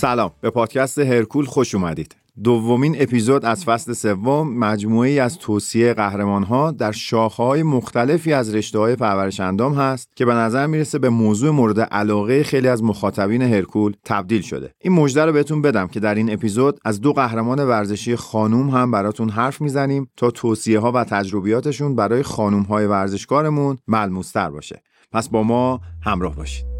سلام. به پادکست هرکول خوش اومدید. دومین اپیزود از فصل سوم مجموعه ای از توصیه قهرمان ها در شاخه های مختلفی از رشته های پرورش اندام هست که به نظر می‌رسه به موضوع مورد علاقه خیلی از مخاطبین هرکول تبدیل شده. این مژده رو بهتون بدم که در این اپیزود از دو قهرمان ورزشی خانوم هم براتون حرف می‌زنیم تا توصیه ها و تجربیاتشون برای خانوم های ورزشکارمون ملموستر باشه. پس با ما همراه باشید.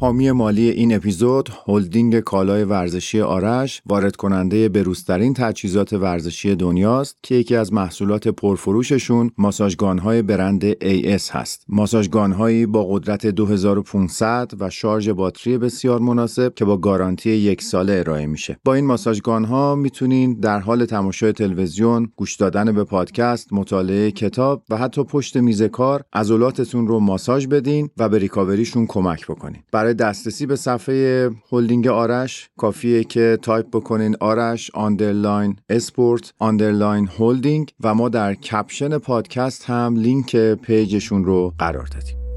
حامی مالی این اپیزود هلدینگ کالای ورزشی آرش وارد کننده بروزترین تجهیزات ورزشی دنیاست که یکی از محصولات پرفروششون های برند AS هست. ماساژگانهایی با قدرت 2500 و شارژ باتری بسیار مناسب که با گارانتی یک ساله ارائه میشه. با این ها می‌تونین در حال تماشای تلویزیون گوش دادن به پادکست مطالعه کتاب و حتی پشت میز کار عضلاتتون رو ماساژ بدین و به recovery شون کمک بکنین. دسترسی به صفحه هلدینگ آرش کافیه که تایپ بکنین آرش underline sport underline holding و ما در caption پادکست هم لینک page شون رو قرار دادیم.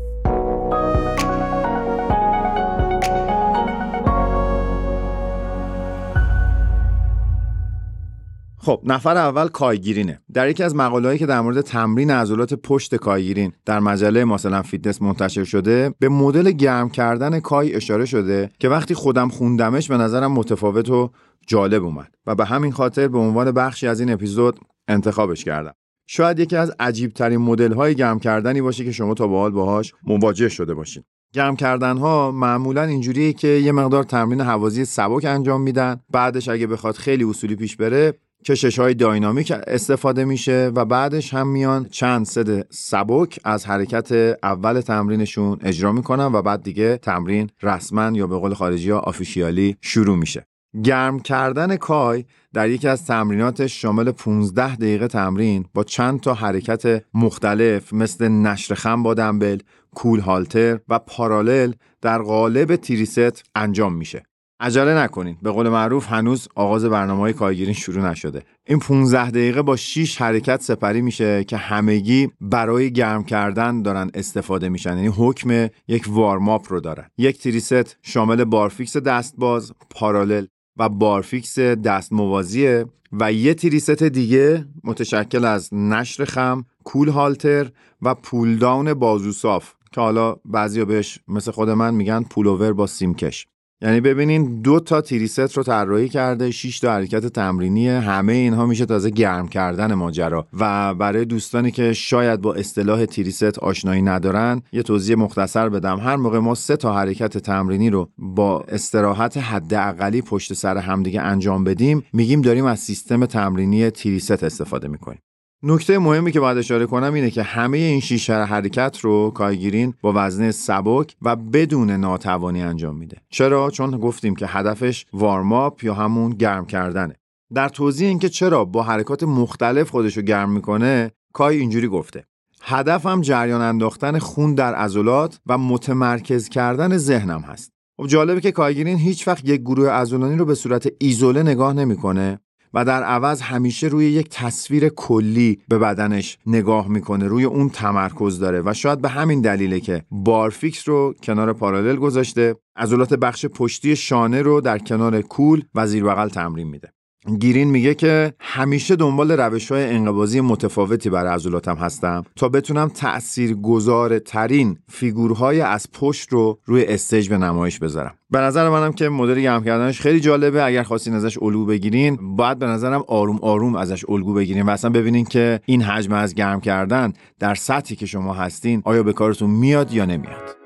خب نفر اول کای گرینه. در یکی از مقاله‌هایی که در مورد تمرین عضلات پشت کای گرین در مجله Muscle and Fitness منتشر شده به مدل گرم کردن کای اشاره شده که وقتی خودم خوندمش به نظرم متفاوت و جالب اومد و به همین خاطر به عنوان بخشی از این اپیزود انتخابش کردم. شاید یکی از عجیب ترین مدل های گرم کردنی باشه که شما تا به حال باهاش مواجه شده باشید گرم کردن ها معمولا اینجوریه که یه مقدار تمرین هوازی سبک انجام میدن بعدش اگه بخواد خیلی اصولی پیش بره کشش های داینامیک استفاده میشه و بعدش هم میان چند سد سبک از حرکت اول تمرینشون اجرا می‌کنن و بعد دیگه تمرین رسما یا به قول خارجی ها آفیشیالی شروع میشه گرم کردن کای در یکی از تمریناتش شامل 15 دقیقه تمرین با چند تا حرکت مختلف مثل نشر خم با دنبل، کول هالتر و پارالل در قالب تریست انجام میشه. عجله نکنید به قول معروف هنوز آغاز برنامه های کارگیرین شروع نشده. این 15 دقیقه با 6 حرکت سپری میشه که همگی برای گرم کردن دارن استفاده میشن. یعنی حکم یک وارماپ رو دارن. یک تریست شامل بارفیکس دست باز پارالل و بارفیکس دست موازیه و یه تریست دیگه متشکل از نشر خم کول هالتر و پول داون بازو صاف که حالا بعضیا بهش مثل خود من میگن پولوور با سیمکش یعنی ببینین دو تا تریست رو طراحی کرده 6 تا حرکت تمرینی همه اینها میشه تازه گرم کردن ماجرا. و برای دوستانی که شاید با اصطلاح تریست آشنایی ندارن یه توضیح مختصر بدم. هر موقع ما سه تا حرکت تمرینی رو با استراحت حداقلی پشت سر همدیگه انجام بدیم میگیم داریم از سیستم تمرینی تریست استفاده می‌کنیم. نکته مهمی که باید اشاره کنم اینه که همه این شیش حرکت رو کایگیرین با وزنه سبک و بدون ناتوانی انجام میده. چرا؟ چون گفتیم که هدفش وارماپ یا همون گرم کردنه. در توضیح اینکه چرا با حرکات مختلف خودش رو گرم می‌کنه کای اینجوری گفته. هدفم جریان انداختن خون در عضلات و متمرکز کردن ذهنم هست. خب جالبه که کایگیرین هیچ وقت یک گروه عضلانی رو به صورت ایزوله نگاه نمی‌کنه. و در عوض همیشه روی یک تصویر کلی به بدنش نگاه می‌کنه روی اون تمرکز داره و شاید به همین دلیله که بارفیکس رو کنار پارالل گذاشته عضلات بخش پشتی شانه رو در کنار کول و زیر بغل تمرین میده. گرین میگه که همیشه دنبال روش های انقباضی متفاوتی برای عضلاتم هستم تا بتونم تأثیر گذار ترین فیگورهای از پشت رو روی stage به نمایش بذارم. به نظر منم که مدل گرم کردنش خیلی جالبه. اگر خواستین ازش الگو بگیرین باید به نظرم آروم آروم ازش الگو بگیرین و اصلا ببینین که این حجم از گرم کردن در سطحی که شما هستین آیا به کارتون میاد یا نمیاد.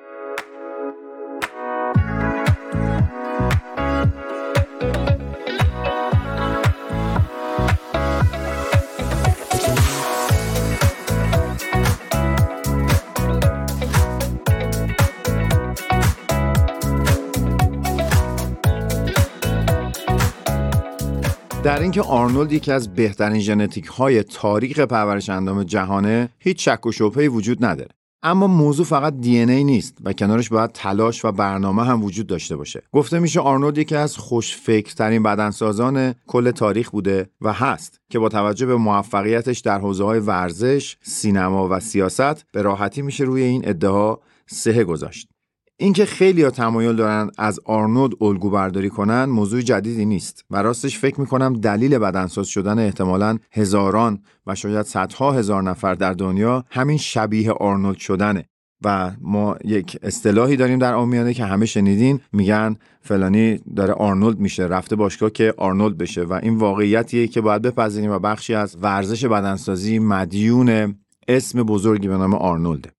در اینکه آرنولد یکی از بهترین ژنتیک های تاریخ پرورش اندام جهانه هیچ شک و شبهه‌ای وجود نداره اما موضوع فقط دی ای نیست و کنارش باید تلاش و برنامه هم وجود داشته باشه گفته میشه آرنولد یکی از خوشفکرترین بدنسازان کل تاریخ بوده و هست که با توجه به موفقیتش در حوزه های ورزش، سینما و سیاست به راحتی میشه روی این ادعا سهه گذاشت. اینکه خیلی ها تمایل دارن از آرنولد الگو برداری کنن موضوع جدیدی نیست. و راستش فکر می‌کنم دلیل بدنساز شدن احتمالا هزاران و شاید صدها هزار نفر در دنیا همین شبیه آرنولد شدنه. و ما یک اصطلاحی داریم در عامیانه که همه شنیدین. میگن فلانی داره آرنولد میشه رفته باشگاه که آرنولد بشه. و این واقعیتیه که باید بپذیریم و بخشی از ورزش بدنسازی مدیون اسم بزرگی به نام آرنولده.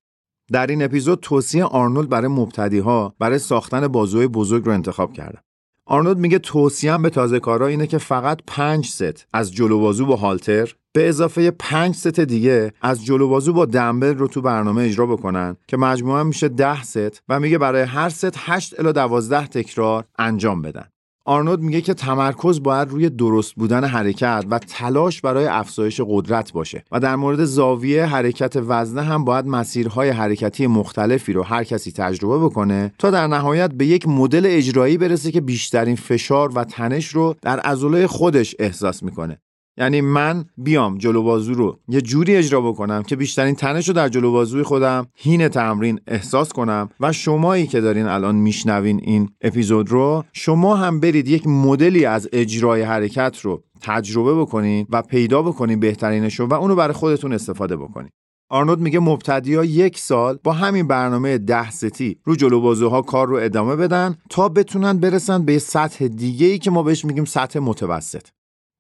در این اپیزود توصیه آرنولد برای مبتدی ها برای ساختن بازوی بزرگ رو انتخاب کردم. آرنولد میگه توصیهم به تازه کارا اینه که فقط پنج ست از جلو بازو با هالتر به اضافه پنج ست دیگه از جلو بازو با دمبل رو تو برنامه اجرا بکنن که مجموعا میشه ده ست و میگه برای هر ست 8 الی 12 تکرار انجام بدن. آرنولد میگه که تمرکز باید روی درست بودن حرکت و تلاش برای افزایش قدرت باشه و در مورد زاویه حرکت وزنه هم باید مسیرهای حرکتی مختلفی رو هر کسی تجربه بکنه تا در نهایت به یک مدل اجرایی برسه که بیشترین فشار و تنش رو در عضله خودش احساس می‌کنه. یعنی من بیام جلو بازو رو. یه جوری اجرا بکنم که بیشترین تنش رو در جلو بازوی خودم هین تمرین احساس کنم و شمایی که دارین الان میشنوین این اپیزود رو شما هم برید یک مدلی از اجرای حرکت رو تجربه بکنین و پیدا بکنین بهترینش رو و اونو برای خودتون استفاده بکنین. آرنولد میگه مبتدی یک سال با همین برنامه ده ستی رو جلو بازوها کار رو ادامه بدن تا بتونن برسن به سطح دیگه ای که ما بهش میگیم سطح متوسط.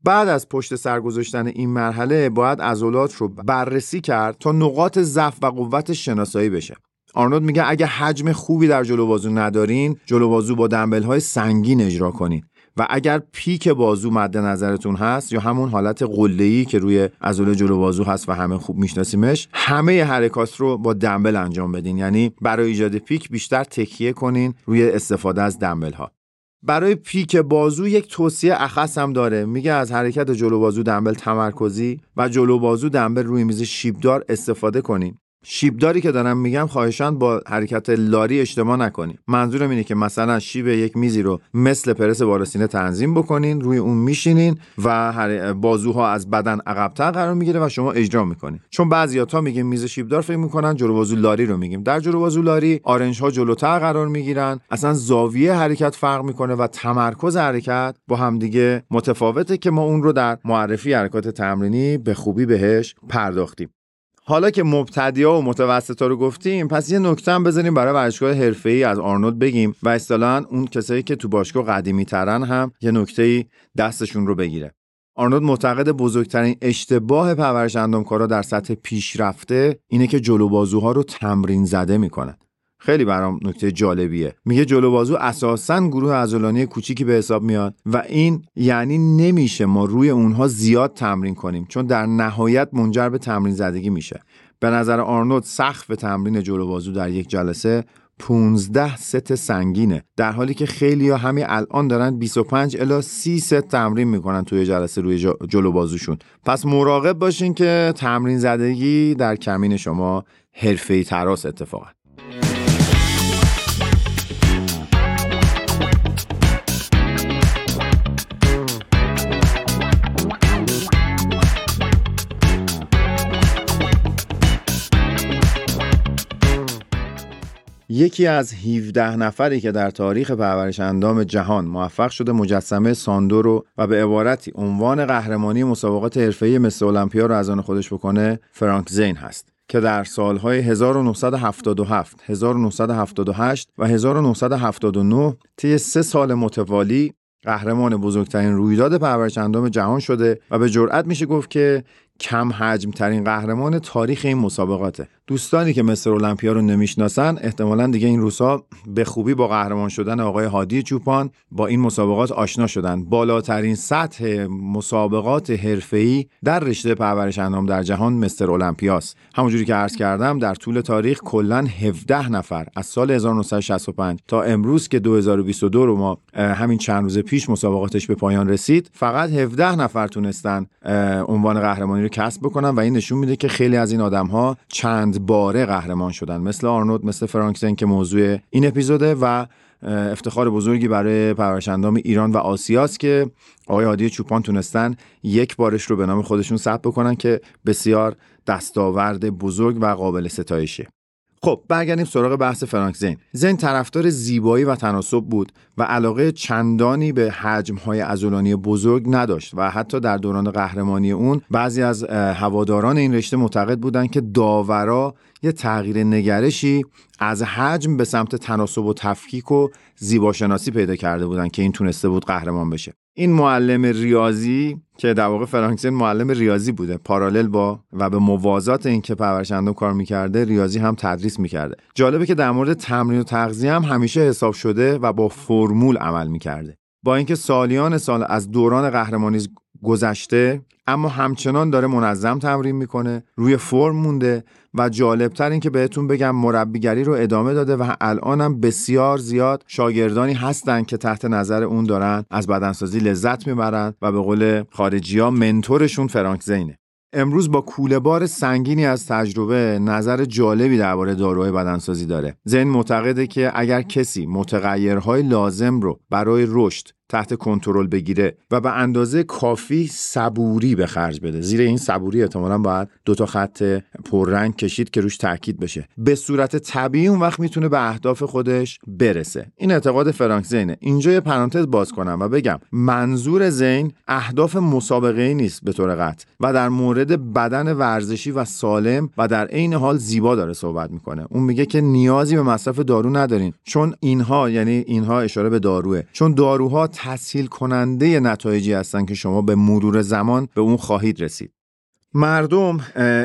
بعد از پشت سر گذاشتن این مرحله باید عضلات رو بررسی کرد تا نقاط ضعف و قوتش شناسایی بشه. آرنولد میگه اگه حجم خوبی در جلو بازو ندارین جلو بازو با دنبل های سنگین اجرا کنین. و اگر پیک بازو مد نظرتون هست یا همون حالت قله‌ای که روی عضله جلو بازو هست و همه خوب میشناسیمش همه حرکات رو با دنبل انجام بدین. یعنی برای ایجاد پیک بیشتر تکیه کنین روی استفاده از دنبل ها برای پیک بازو یک توصیه اخص هم داره. میگه از حرکت جلو بازو دنبل تمرکزی و جلو بازو دنبل روی میز شیبدار استفاده کنین. شیبداری که دارم میگم خواهشان با حرکت لاری اشتباه نکنین منظورم اینه که مثلا شیب یک میزی رو مثل پرس بالاسینه تنظیم بکنین روی اون میشینین و بازوها از بدن عقبتر قرار می‌گیره و شما اجرا می‌کنین. چون بعضیا تا میگیم میز شیبدار فکر می‌کنن جلو بازو لاری رو میگیم. در جلو بازو لاری آرنج ها جلوتر قرار می‌گیرن. اصلا زاویه حرکت فرق می‌کنه و تمرکز حرکت با همدیگه متفاوته که ما اون رو در معرفی حرکات تمرینی به خوبی بهش پرداختیم. حالا که مبتدیا و متوسطا رو گفتیم پس یه نکته هم بزنیم برای ورزشگاه حرفه‌ای از آرنولد بگیم و اصطلاحا اون کسایی که تو باشگاه قدیمی ترن هم یه نکته دستشون رو بگیره. آرنولد معتقد بزرگترین اشتباه پرورش اندامکارا در سطح پیشرفته اینه که جلو بازوها رو تمرین زده می‌کنن. خیلی برام نکته جالبیه. میگه جلو بازو اساسا گروه عضلانی کوچیکی به حساب میاد و این یعنی نمیشه ما روی اونها زیاد تمرین کنیم چون در نهایت منجر به تمرین زدگی میشه. به نظر آرنولد سقف تمرین جلو بازو در یک جلسه 15 ست سنگینه در حالی که خیلی ها همین الان دارن 25 الی 30 ست تمرین می‌کنن توی جلسه روی جلو بازوشون. پس مراقب باشین که تمرین زدگی در کمین شما حرفه‌ای تراست اتفاقا. یکی از 17 نفری که در تاریخ پرورش اندام جهان موفق شده مجسمه ساندو رو و به عبارتی عنوان قهرمانی مسابقات حرفه‌ای مثل المپیا رو از آن خودش بکنه فرانک زین هست که در سالهای 1977, 1978 و 1979 طی سه سال متوالی قهرمان بزرگترین رویداد پرورش اندام جهان شده و به جرأت میشه گفت که کم حجم ترین قهرمان تاریخ این مسابقاته. دوستانی که مستر المپیا رو نمی‌شناسن احتمالا دیگه این روزها به خوبی با قهرمان شدن آقای هادی چوپان با این مسابقات آشنا شدن. بالاترین سطح مسابقات حرفه‌ای در رشته پرورش اندام در جهان مستر المپیاست همونجوری که عرض کردم در طول تاریخ کلا 17 نفر از سال 1965 تا امروز که 2022 رو ما همین چند روز پیش مسابقاتش به پایان رسید فقط 17 نفر تونستن عنوان قهرمانی رو کسب بکنن و این نشون میده که خیلی از این آدم ها چند باره قهرمان شدن. مثل آرنولد مثل فرانکسن که موضوع این اپیزوده و افتخار بزرگی برای پرورشندام ایران و آسیاست که آقای عادی چوپان تونستن یک بارش رو به نام خودشون ثبت بکنن که بسیار دستاورد بزرگ و قابل ستایشه. خب برگردیم سراغ بحث فرانک زین. زین طرفدار زیبایی و تناسب بود و علاقه چندانی به حجمهای ازولانی بزرگ نداشت و حتی در دوران قهرمانی اون بعضی از هواداران این رشته معتقد بودند که داورا یه تغییر نگرشی از حجم به سمت تناسب و تفکیک و زیباشناسی پیدا کرده بودن که این تونسته بود قهرمان بشه. این معلم ریاضی که در واقع فرانکسن معلم ریاضی بوده پارالل با و به موازات اینکه پرورشندم کار می‌کرده ریاضی هم تدریس می‌کرده. جالبه که در مورد تمرین و تغذیه هم همیشه حساب شده و با فرمول عمل می‌کرده. با اینکه سالیان سال از دوران قهرمانی گذشته اما همچنان داره منظم تمرین می‌کنه روی فرم مونده و جالبتر این که بهتون بگم مربیگری رو ادامه داده و الانم بسیار زیاد شاگردانی هستن که تحت نظر اون دارن از بدنسازی لذت می‌برن و به قول خارجی ها منتورشون فرانک زینه امروز با کوله بار سنگینی از تجربه نظر جالبی درباره داروهای بدنسازی داره. زین معتقده که اگر کسی متغیرهای لازم رو برای رشد تحت کنترل بگیره و به اندازه کافی صبوری به خرج بده. زیر این صبوری احتمالا باید دو تا خط پررنگ کشید که روش تاکید بشه. به صورت طبیعی اون وقت می‌تونه به اهداف خودش برسه. این اعتقاد فرانک زینه. اینجا یه پرانتز باز کنم و بگم منظور زین اهداف مسابقه ای نیست به طور قطع و در مورد بدن ورزشی و سالم و در عین حال زیبا داره صحبت می‌کنه. اون میگه که نیازی به مصرف دارو ندارین. چون اینها یعنی اینها اشاره به داروه. چون داروها تسهیل کننده نتایجی هستن که شما به مرور زمان به اون خواهید رسید. مردم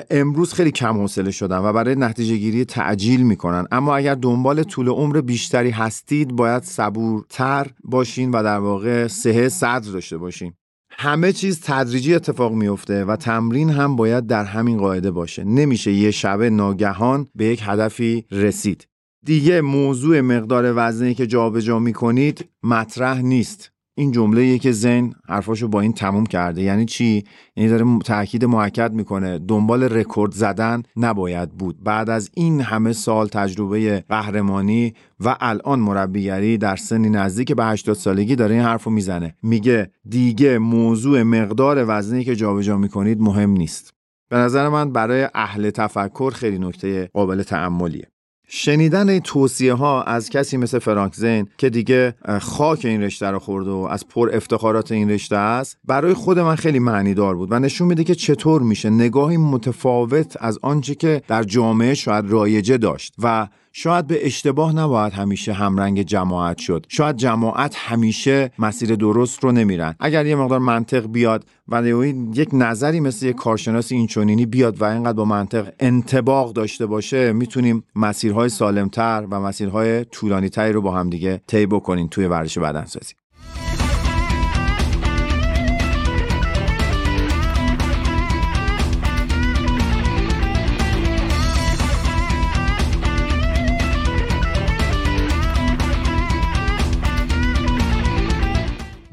امروز خیلی کم حوصله شدن و برای نتیجه گیری تعجیل می‌کنن. اما اگر دنبال طول عمر بیشتری هستید باید صبورتر باشین و در واقع سه صدر داشته باشین. همه چیز تدریجی اتفاق میفته و تمرین هم باید در همین قاعده باشه. نمیشه یه شبه ناگهان به یک هدفی رسید. دیگه موضوع مقدار وزنی که جابجا می‌کنید مطرح نیست. این جمله که زن حرفاشو با این تموم کرده. یعنی چی؟ یعنی داره تاکید موکد می‌کنه. دنبال رکورد زدن نباید بود. بعد از این همه سال تجربه قهرمانی و الان مربیگری در سنی نزدیک به 80 سالگی داره این حرفو می‌زنه. میگه دیگه موضوع مقدار وزنی که جابجا می‌کنید مهم نیست. به نظر من برای اهل تفکر خیلی نکته قابل تعملیه شنیدن توصیه ها از کسی مثل فرانک زین که دیگه خاک این رشته رو خورد و از پر افتخارات این رشته است برای خود من خیلی معنی دار بود و نشون میده که چطور میشه نگاهی متفاوت از آنچه که در جامعه شاید رایجه داشت و شاید به اشتباه نباید همیشه همرنگ جماعت شد. شاید جماعت همیشه مسیر درست رو نمیرن. اگر یه مقدار منطق بیاد و یک نظری مثل یک کارشناس اینچنینی بیاد و اینقدر با منطق انتباق داشته باشه می‌تونیم مسیرهای سالمتر و مسیرهای طولانیتری رو با همدیگه طی بکنیم توی ورزش بدنسازی.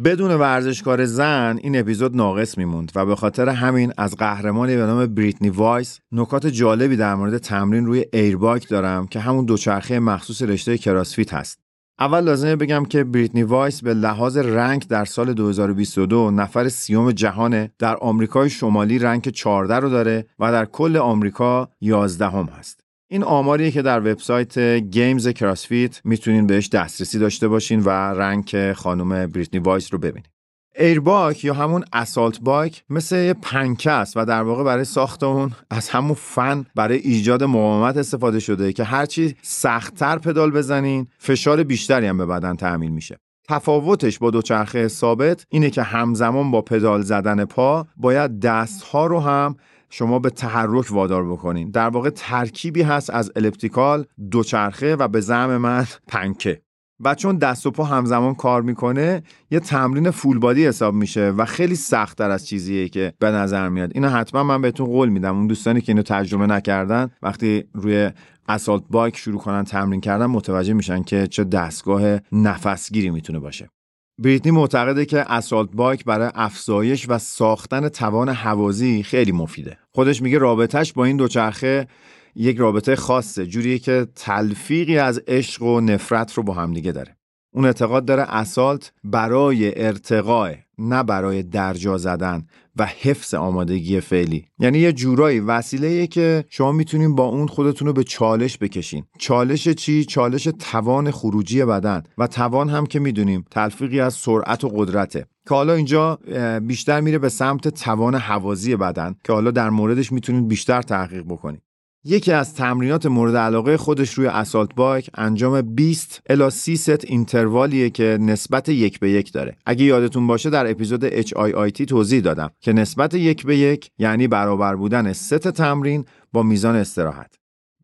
بدون ورزشکار زن این اپیزود ناقص میموند و به خاطر همین از قهرمانی به نام بریتنی وایس نکات جالبی در مورد تمرین روی air bike دارم که همون دوچرخه مخصوص رشته CrossFit هست. اول لازمه بگم که بریتنی وایس به لحاظ rank در سال 2022 نفر سوم جهانه در آمریکای شمالی rank 14 رو داره و در کل آمریکا 11 هم هست. این آماریه که در وبسایت games CrossFit می‌تونین بهش دسترسی داشته باشین و rank خانم بریتنی وایس رو ببینید. ایرباک یا همون اسالت بایک مثل یه پنکه است و در واقع برای ساخت اون از همون فن برای ایجاد مقاومت استفاده شده که هرچی سختتر پدال بزنین فشار بیشتری هم به بدن تحمیل میشه. تفاوتش با دوچرخه ثابت اینه که همزمان با پدال زدن پا باید دستها رو هم شما به تحرک وادار بکنین. در واقع ترکیبی هست از الپتیکال دوچرخه و به زعم من پنکه. و چون دست و پا همزمان کار می‌کنه یه تمرین فول بادی حساب میشه و خیلی سختتر از چیزیه که به نظر میاد. اینو حتما من بهتون قول میدم. اون دوستانی که اینو تجربه نکردن وقتی روی اسالت بایک شروع کنن تمرین کردن متوجه میشن که چه دستگاه نفسگیری می‌تونه باشه. بریتنی معتقده که اسالت بایک برای افزایش و ساختن توان حوازی خیلی مفیده. خودش میگه رابطهش با این دوچرخه یک رابطه خاصه جوریه که تلفیقی از عشق و نفرت رو با همدیگه داره. اون اعتقاد داره اسالت برای ارتقاء نه برای درجا زدن و حفظ آمادگی فعلی. یعنی یه جورایی وسیله که شما می‌تونین با اون خودتون رو به چالش بکشین. چالش چی؟ چالش توان خروجی بدن. و توان هم که می‌دونیم تلفیقی از سرعت و قدرته. که حالا اینجا بیشتر میره به سمت توان حوازی بدن که حالا در موردش می‌تونید بیشتر تحقیق بکنید. یکی از تمرینات مورد علاقه خودش روی assault bike انجام 20 الی 30 ست interval یه که نسبت یک به یک داره. اگه یادتون باشه در اپیزود HIIT توضیح دادم که نسبت یک به یک یعنی برابر بودن ست تمرین با میزان استراحت.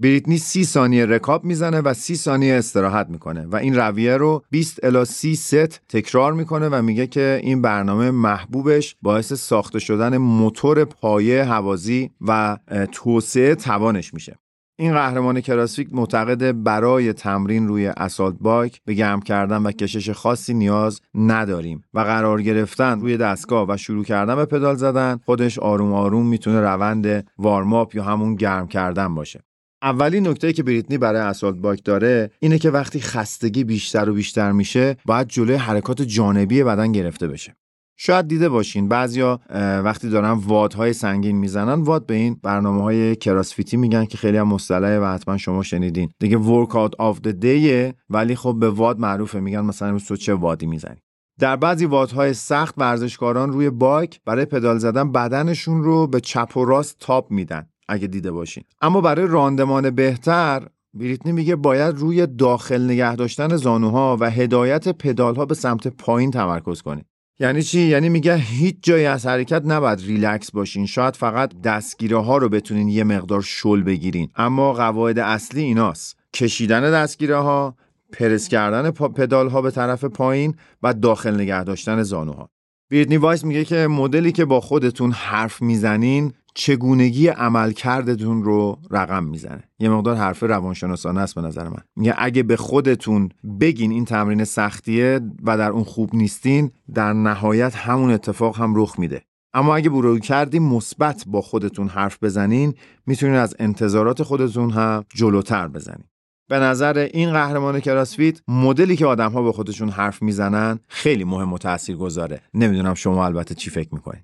بریتنی 30 ثانیه رکاب می‌زنه و 30 ثانیه استراحت می‌کنه و این رویه رو 20 الی 30 ست تکرار می‌کنه و میگه که این برنامه محبوبش باعث ساخته شدن موتور پایه هوازی و توسعه توانش میشه. این قهرمان کراسفیک معتقد برای تمرین روی اسالت بایک به گرم کردن و کشش خاصی نیاز نداریم و قرار گرفتن روی دستگاه و شروع کردن به پدال زدن خودش آروم آروم می‌تونه روند وارماپ یا همون گرم کردن باشه. اولین نکته که بریتنی برای اسالت باک داره اینه که وقتی خستگی بیشتر و بیشتر میشه باید جلوی حرکات جانبی بدن گرفته بشه. شاید دیده باشین بعضیا وقتی دارن WOD های سنگین می‌زنن WOD به این برنامه های CrossFit ی میگن که خیلی هم مصطلحه و حتما شما شنیدین. دیگه workout of the day ولی خب به WOD معروفه میگن مثلا تو چه WOD ی می‌زنی. در بعضی WOD های سخت ورزشکاران روی bike برای پدال زدن بدنشون رو به چپ و راست تاب میدن. اگه دیده باشین. اما برای راندمان بهتر بریتنی میگه باید روی داخل نگه داشتن زانوها و هدایت پدالها به سمت پایین تمرکز کنید یعنی چی؟ یعنی میگه هیچ جایی از حرکت نباید ریلکس باشین. شاید فقط دستگیره ها رو بتونین یه مقدار شل بگیرین. اما قواعد اصلی ایناست. کشیدن دستگیره ها پرس کردن پدال ها به طرف پایین و داخل نگه داشتن زانوها. بریتنی وایس میگه که مدلی که با خودتون حرف می‌زنین چگونگی عملکردتون رو رقم می‌زنه. یه مقدار حرف روانشناسانه است به نظر من. میگه اگه به خودتون بگین این تمرین سختیه و در اون خوب نیستین در نهایت همون اتفاق هم رخ میده. اما اگه برو کردی مثبت با خودتون حرف بزنین می‌تونین از انتظارات خودتون هم جلوتر بزنین. به نظر این قهرمان کراسفیت مدلی که آدم ها با خودشون حرف می‌زنن خیلی مهم و تأثیر گذاره نمی‌دونم شما البته چی فکر می‌کنین.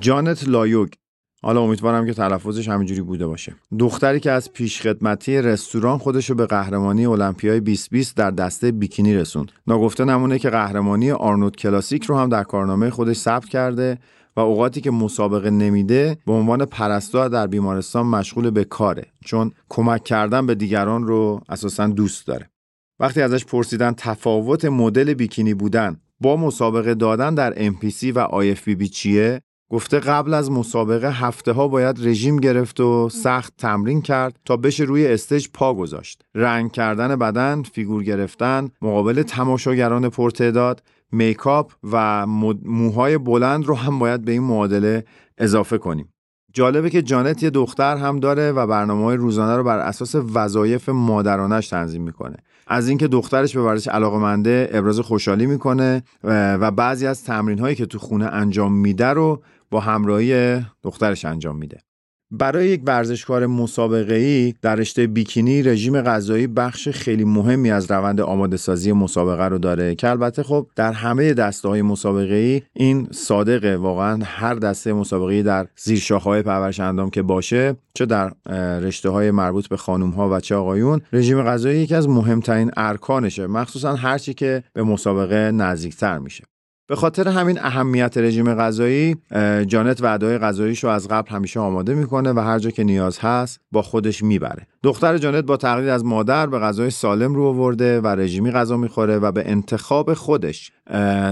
Janet Layug. حالا امیدوارم که تلفظش همینجوری بوده باشه. دختری که از پیشخدمتی رستوران خودشو به قهرمانی المپیای 2020 در دسته بیکینی رسوند. ناگفته نمونه که قهرمانی آرنولد کلاسیک رو هم در کارنامه خودش ثبت کرده و اوقاتی که مسابقه نمیده به عنوان پرستار در بیمارستان مشغول به کاره چون کمک کردن به دیگران رو اساسا دوست داره. وقتی ازش پرسیدن تفاوت مدل بیکینی بودن با مسابقه دادن در NPC و IFBB چیه گفته قبل از مسابقه هفته ها باید رژیم گرفت و سخت تمرین کرد تا بشه روی استج پا گذاشت. رنگ کردن بدن، فیگور گرفتن، مقابل تماشاگران پرتعداد، میکاپ و موهای بلند رو هم باید به این معادله اضافه کنیم. جالبه که جانت یه دختر هم داره و برنامه های روزانه رو بر اساس وظایف مادرانش تنظیم می‌کنه. از اینکه دخترش به ورزش علاقمنده ابراز خوشحالی می‌کنه و بعضی از تمرین هایی که تو خونه انجام میده رو با همراهی دخترش انجام میده. برای یک ورزشکار مسابقه ای در رشته بیکینی رژیم غذایی بخش خیلی مهمی از روند آماده سازی مسابقه رو داره که البته خب در همه دسته های مسابقه ای این صادقه. واقعا هر دسته مسابقه در زیر های پرورش اندام که باشه چه در رشته های مربوط به خانم ها و چه آقایون رژیم غذایی یکی از مهمترین ارکانشه مخصوصا هرچی که به مسابقه نزدیکتر میشه. به خاطر همین اهمیت رژیم غذایی Janet وعده‌های غذاییش رو از قبل همیشه آماده می‌کنه و هر جا که نیاز هست با خودش می‌بره. دختر Janet با تقلید از مادر به غذای سالم رو آورده و رژیمی غذا می‌خوره و به انتخاب خودش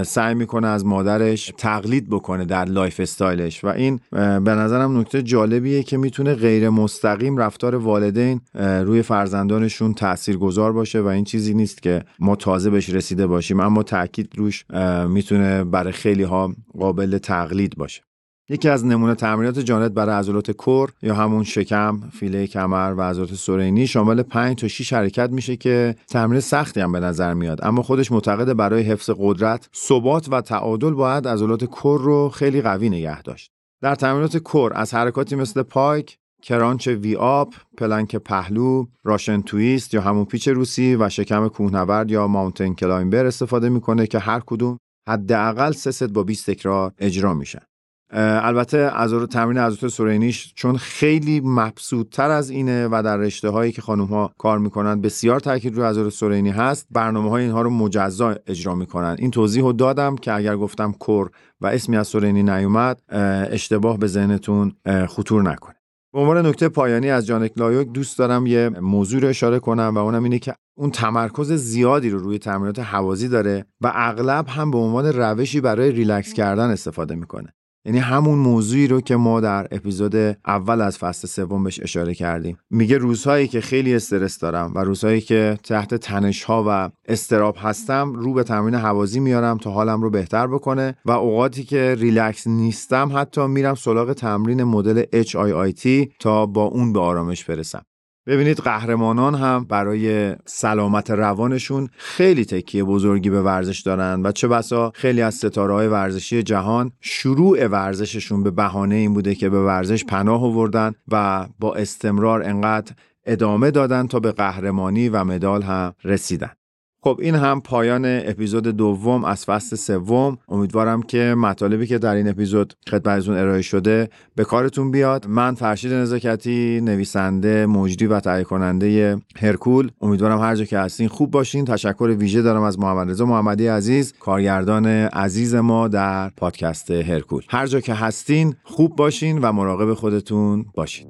سعی می‌کنه از مادرش تقلید بکنه در lifestyle ش و این به نظرم نکته جالبیه که می‌تونه غیر مستقیم رفتار والدین روی فرزندانشون تأثیر گذار باشه و این چیزی نیست که ما تازه بهش رسیده باشیم اما تاکید روش می‌تونه برای خیلی ها قابل تقلید باشه. یکی از نمونه تمرینات Janet برای عضلات core یا همون شکم، فیله کمر و عضلات سرینی شامل 5 تا 6 حرکت میشه که تمرین سختی هم به نظر میاد اما خودش معتقده برای حفظ قدرت، ثبات و تعادل باید عضلات core رو خیلی قوی نگه داشت. در تمرینات core از حرکاتی مثل pike، crunch V-up، plank پهلو، Russian twist یا همون پیچ روسی و شکم کوهنورد یا mountain climber استفاده می‌کنه که هر کدوم حداقل سه ست با 20 تکرار اجرا میشن. البته از تمرین عضلات سرینیش چون خیلی مبسوطتر از اینه و در رشته هایی که خانم ها کار می‌کنن بسیار تاکید روی عضلات سرینی هست. برنامه های اینها رو مجزا اجرا می‌کنن. این توضیح رو دادم که اگر گفتم core و اسمی از سرینی نیومد اشتباه به ذهنتون خطور نکنه. به عنوان نکته پایانی از Janet Layug دوست دارم یه موضوع رو اشاره کنم و اونم اینه که اون تمرکز زیادی رو روی تمرینات هوازی داره و اغلب هم به عنوان روشی برای ریلکس کردن استفاده می‌کنه. یعنی همون موضوعی رو که ما در اپیزود اول از فصل سوم بهش اشاره کردیم. میگه روزهایی که خیلی استرس دارم و روزهایی که تحت تنش ها و استراب هستم رو به تمرین حوازی میارم تا حالم رو بهتر بکنه و اوقاتی که ریلکس نیستم حتی میرم سراغ تمرین مدل HIIT تا با اون به آرامش برسم. ببینید قهرمانان هم برای سلامت روانشون خیلی تکیه بزرگی به ورزش دارن و چه بسا خیلی از ستاره های ورزشی جهان شروع ورزششون به بهانه این بوده که به ورزش پناه آوردن و با استمرار انقدر ادامه دادن تا به قهرمانی و مدال هم رسیدن. خب این هم پایان اپیزود دوم از فصل سوم. امیدوارم که مطالبی که در این اپیزود خدمتتون ارائه شده به کارتون بیاد. من فرشید نزاکتی نویسنده مجری و تهیه کننده هرکول. امیدوارم هر جا که هستین خوب باشین. تشکر ویژه دارم از محمد رضا محمدی عزیز کارگردان عزیز ما در پادکست هرکول. هر جا که هستین خوب باشین و مراقب خودتون باشین.